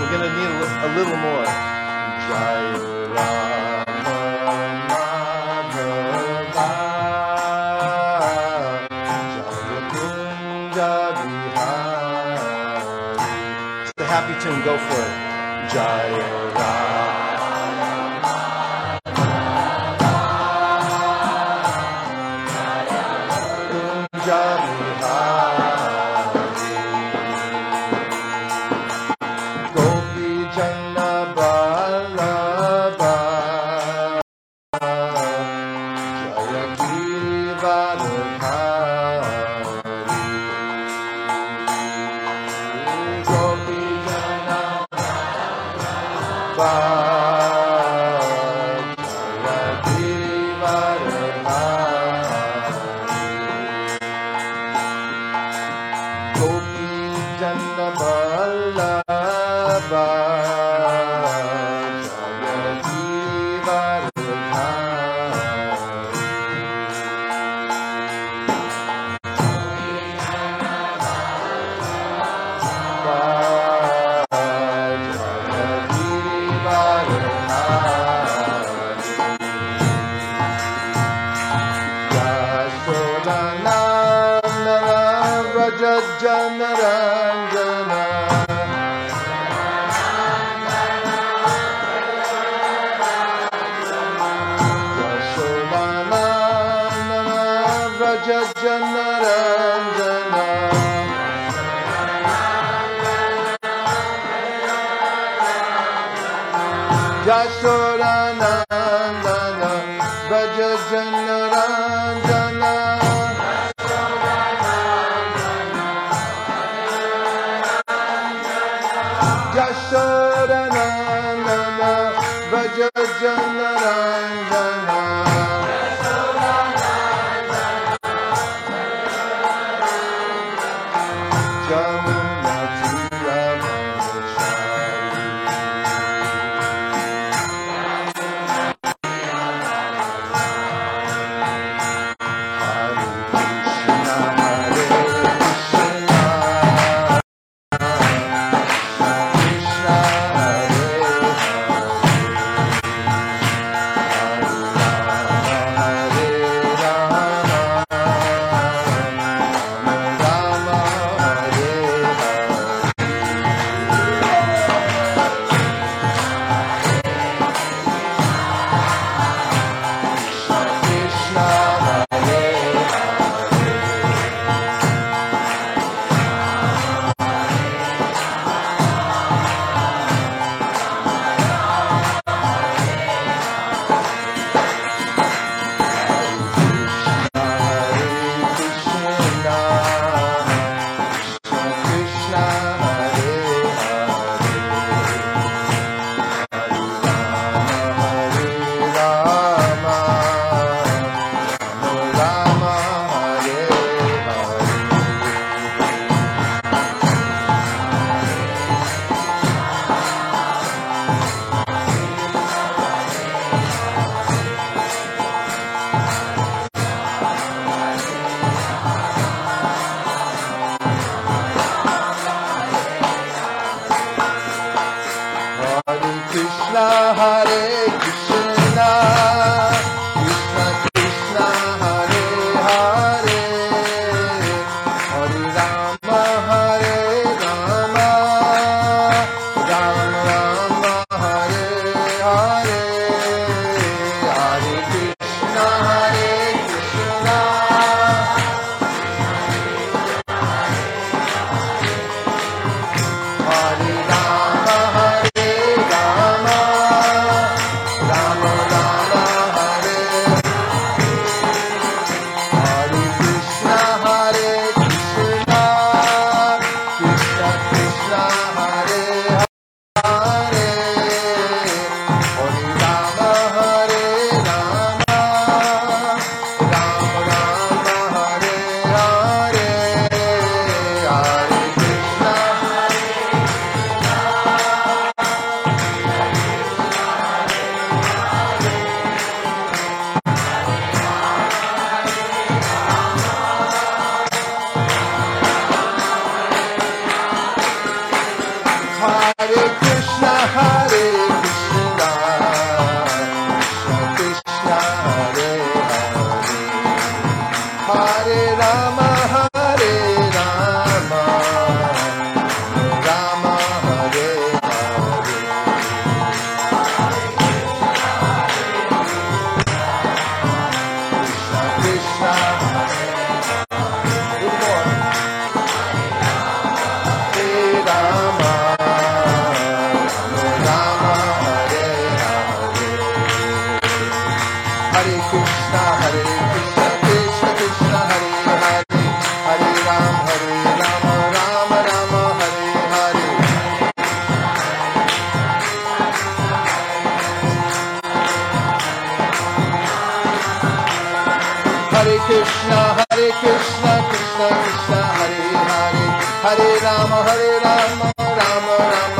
We're going to need a little more. Jai Ram. happy tune, go for it. Jaya Jashodanandana Brajajanaranjana Jashodanandana Brajajanaranjana Oh. Ram Hare Ram Ram Ram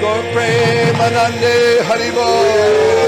Go Premanande Haribol.